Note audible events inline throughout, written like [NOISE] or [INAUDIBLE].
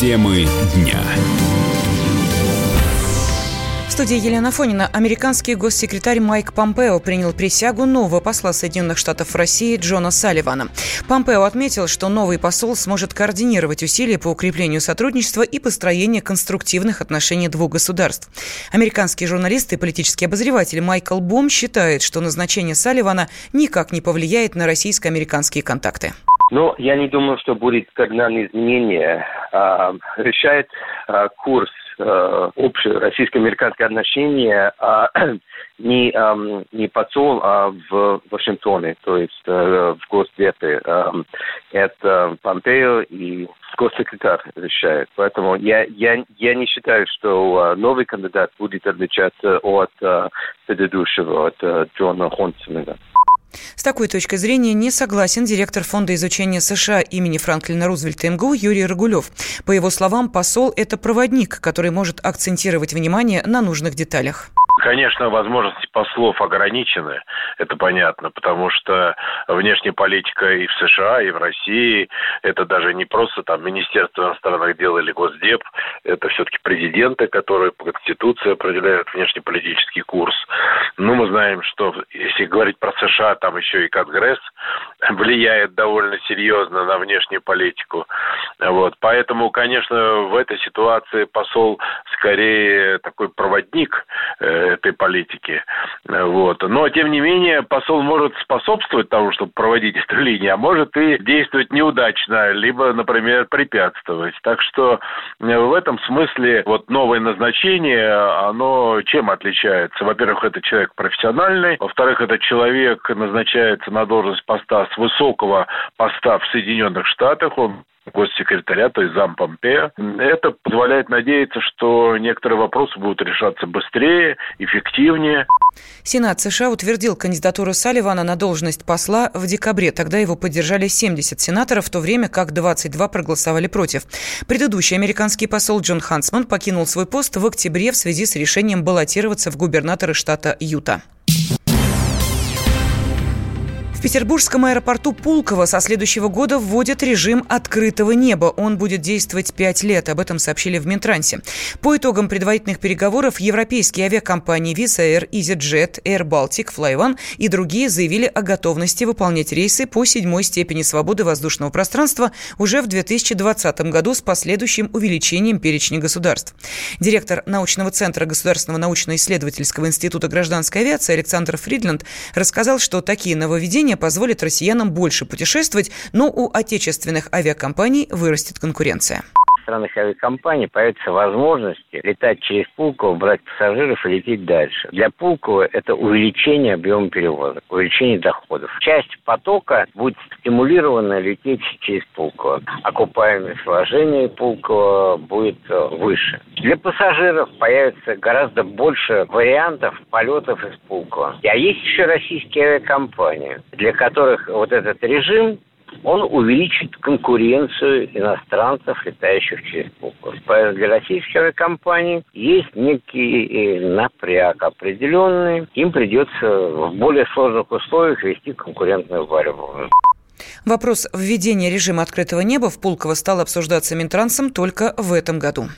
Темы дня студии Елена Фонина. Американский госсекретарь Майк Помпео принял присягу нового посла Соединенных Штатов в России Джона Салливана. Помпео отметил, что новый посол сможет координировать усилия по укреплению сотрудничества и построению конструктивных отношений двух государств. Американский журналист и политический обозреватель Майкл Бум считает, что назначение Салливана никак не повлияет на российско-американские контакты. Но я не думаю, что будет кардинальное изменение. А, решает а, курс э, общее российско-американское отношение а, [CLEARS THROAT] не, э, не посол, а в Вашингтоне, то есть э, в Госдепе. Э, это Помпео и госсекретарь решает. Поэтому я, я, я не считаю, что э, новый кандидат будет отличаться от э, предыдущего, от э, Джона Хонсмена. С такой точкой зрения не согласен директор Фонда изучения США имени Франклина Рузвельта МГУ Юрий Рогулев. По его словам, посол – это проводник, который может акцентировать внимание на нужных деталях. Конечно, возможности послов ограничены, это понятно, потому что внешняя политика и в США, и в России, это даже не просто там Министерство иностранных дел или Госдеп, это все-таки президенты, которые по Конституции определяют внешнеполитический курс. Ну, мы знаем, что если говорить про США, там еще и Конгресс влияет довольно серьезно на внешнюю политику. Вот. Поэтому, конечно, в этой ситуации посол скорее такой проводник э, этой политики. Вот. Но, тем не менее, посол может способствовать тому, чтобы проводить эту линию, а может и действовать неудачно, либо, например, препятствовать. Так что э, в этом смысле вот новое назначение, оно чем отличается? Во-первых, это человек профессиональный, во-вторых, это человек назначается на должность поста с высокого поста в Соединенных Штатах, он госсекретаря, то есть зам Помпео. Это позволяет надеяться, что некоторые вопросы будут решаться быстрее, эффективнее. Сенат США утвердил кандидатуру Салливана на должность посла в декабре. Тогда его поддержали 70 сенаторов, в то время как 22 проголосовали против. Предыдущий американский посол Джон Хансман покинул свой пост в октябре в связи с решением баллотироваться в губернаторы штата Юта. В петербургском аэропорту Пулково со следующего года вводят режим открытого неба. Он будет действовать пять лет. Об этом сообщили в Минтрансе. По итогам предварительных переговоров европейские авиакомпании Visa Air, EasyJet, Air Baltic, FlyOne и другие заявили о готовности выполнять рейсы по седьмой степени свободы воздушного пространства уже в 2020 году с последующим увеличением перечня государств. Директор научного центра Государственного научно-исследовательского института гражданской авиации Александр Фридленд рассказал, что такие нововведения решение позволит россиянам больше путешествовать, но у отечественных авиакомпаний вырастет конкуренция иностранных авиакомпаний появится возможность летать через Пулково, брать пассажиров и лететь дальше. Для Пулково это увеличение объема перевозок, увеличение доходов. Часть потока будет стимулирована лететь через Пулково. Окупаемость вложений Пулково будет э, выше. Для пассажиров появится гораздо больше вариантов полетов из Пулково. А есть еще российские авиакомпании, для которых вот этот режим он увеличит конкуренцию иностранцев, летающих через Пулково. Поэтому для российских авиакомпаний есть некий э, напряг определенный. Им придется в более сложных условиях вести конкурентную борьбу. Вопрос введения режима открытого неба в Пулково стал обсуждаться Минтрансом только в этом году.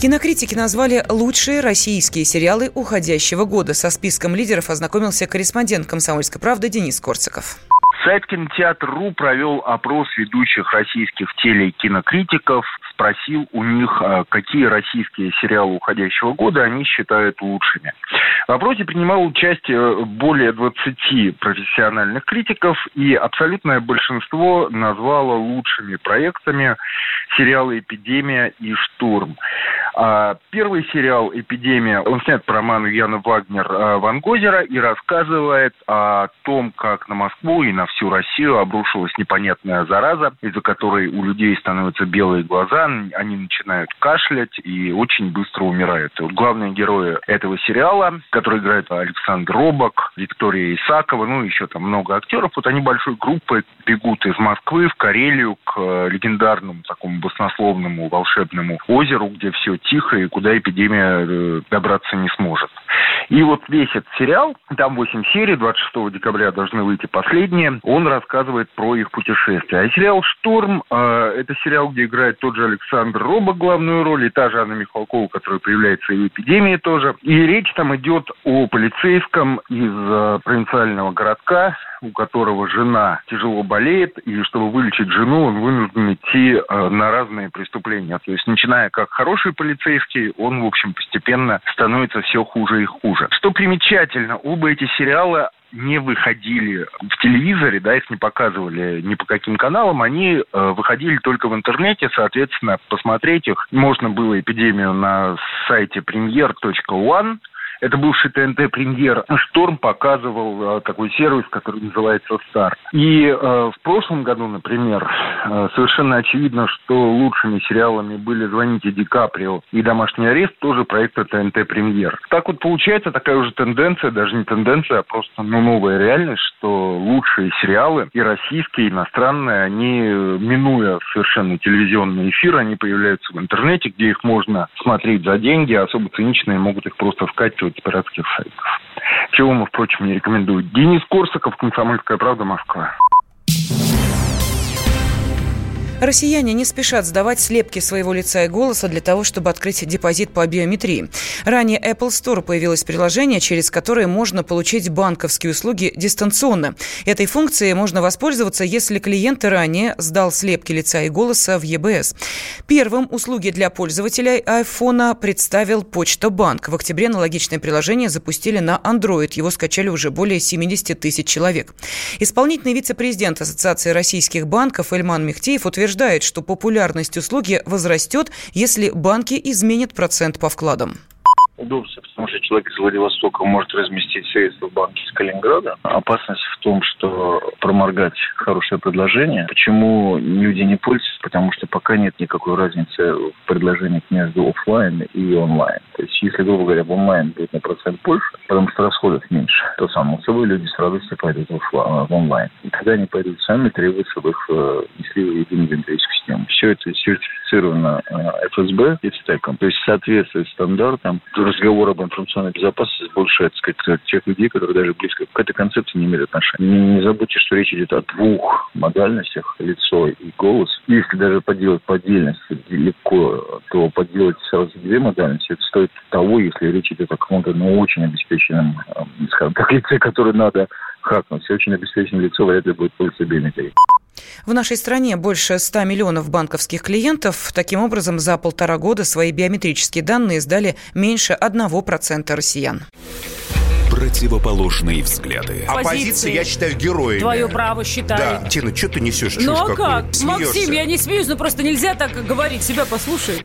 Кинокритики назвали лучшие российские сериалы уходящего года. Со списком лидеров ознакомился корреспондент «Комсомольской правды» Денис Корциков. Сайт Кинотеатр.ру провел опрос ведущих российских теле- и кинокритиков, спросил у них, а, какие российские сериалы уходящего года они считают лучшими. В опросе принимало участие более 20 профессиональных критиков, и абсолютное большинство назвало лучшими проектами сериалы «Эпидемия» и «Штурм». А первый сериал «Эпидемия», он снят по роману Яна Вагнер а, «Ван Гозера» и рассказывает о том, как на Москву и на всю Россию обрушилась непонятная зараза, из-за которой у людей становятся белые глаза, они начинают кашлять и очень быстро умирают. И вот главные герои этого сериала, которые играют Александр Робок, Виктория Исакова, ну, еще там много актеров, вот они большой группой бегут из Москвы в Карелию к э, легендарному такому баснословному волшебному озеру, где все тихо и куда эпидемия э, добраться не сможет. И вот весь этот сериал, там 8 серий, 26 декабря должны выйти последние, он рассказывает про их путешествие. А сериал «Шторм» э, это сериал, где играет тот же Александр Робок главную роль, и та же Анна Михалкова, которая появляется и в «Эпидемии» тоже. И речь там идет о полицейском из э, провинциального городка, у которого жена тяжело болеет, и чтобы вылечить жену, он вынужден идти э, на разные преступления. То есть, начиная как хороший полицейский, он, в общем, постепенно становится все хуже и хуже. Что примечательно, оба эти сериала не выходили в телевизоре, да, их не показывали ни по каким каналам, они э, выходили только в интернете, соответственно, посмотреть их. Можно было эпидемию на сайте premier.one, это бывший ТНТ премьер. Шторм показывал э, такой сервис, который называется Старт. И э, в прошлом году, например, э, совершенно очевидно, что лучшими сериалами были «Звоните Ди Каприо» и «Домашний арест», тоже проекта ТНТ премьер. Так вот получается такая уже тенденция, даже не тенденция, а просто ну, новая реальность, что лучшие сериалы и российские, и иностранные, они, минуя совершенно телевизионный эфир, они появляются в интернете, где их можно смотреть за деньги, а особо циничные могут их просто скачивать из пиратских сайтов. Чего мы, впрочем, не рекомендую. Денис Корсаков, «Комсомольская правда», Москва. Россияне не спешат сдавать слепки своего лица и голоса для того, чтобы открыть депозит по биометрии. Ранее Apple Store появилось приложение, через которое можно получить банковские услуги дистанционно. Этой функцией можно воспользоваться, если клиент ранее сдал слепки лица и голоса в ЕБС. Первым услуги для пользователей iPhone представил Почта Банк. В октябре аналогичное приложение запустили на Android. Его скачали уже более 70 тысяч человек. Исполнительный вице-президент Ассоциации российских банков Эльман Мехтеев утверждает, утверждает, что популярность услуги возрастет, если банки изменят процент по вкладам удобство, потому что человек из Владивостока может разместить средства в банке из Калининграда. Опасность в том, что проморгать хорошее предложение. Почему люди не пользуются? Потому что пока нет никакой разницы в предложениях между офлайн и онлайн. То есть, если, грубо говоря, в онлайн будет на процент больше, потому что расходов меньше, то само собой люди с радостью пойдут в, офлайн, в онлайн. И тогда они пойдут сами требовать, чтобы их внесли в единую бioметрическую систему. Все это сертифицировано э, ФСБ и ЦТЭКом. То есть, соответствует стандартам, разговор об информационной безопасности больше, так сказать, тех людей, которые даже близко к этой концепции не имеют отношения. Не, не забудьте, что речь идет о двух модальностях, лицо и голос. Если даже поделать по отдельности легко, то поделать сразу две модальности, это стоит того, если речь идет о каком-то, ну, очень обеспеченном, скажем так, [LAUGHS] лице, которое надо хакнуть. Очень обеспеченное лицо вряд ли будет пользоваться биометрией. В нашей стране больше 100 миллионов банковских клиентов. Таким образом, за полтора года свои биометрические данные сдали меньше 1% россиян. Противоположные взгляды. Оппозиция, я считаю, героями. Твое право считаю. Да, Тина, что ты несешь? Ну а как? Смеешься? Максим, я не смеюсь, но просто нельзя так говорить. Себя послушай.